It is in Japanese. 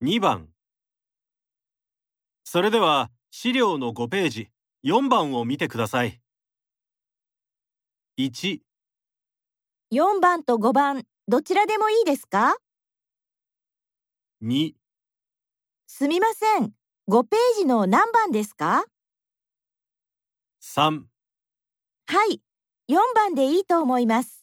2番。それでは資料の5ページ4番を見てください。1、4番と5番、どちらでもいいですか？2、すみません。5ページの何番ですか？3はい、4番でいいと思います。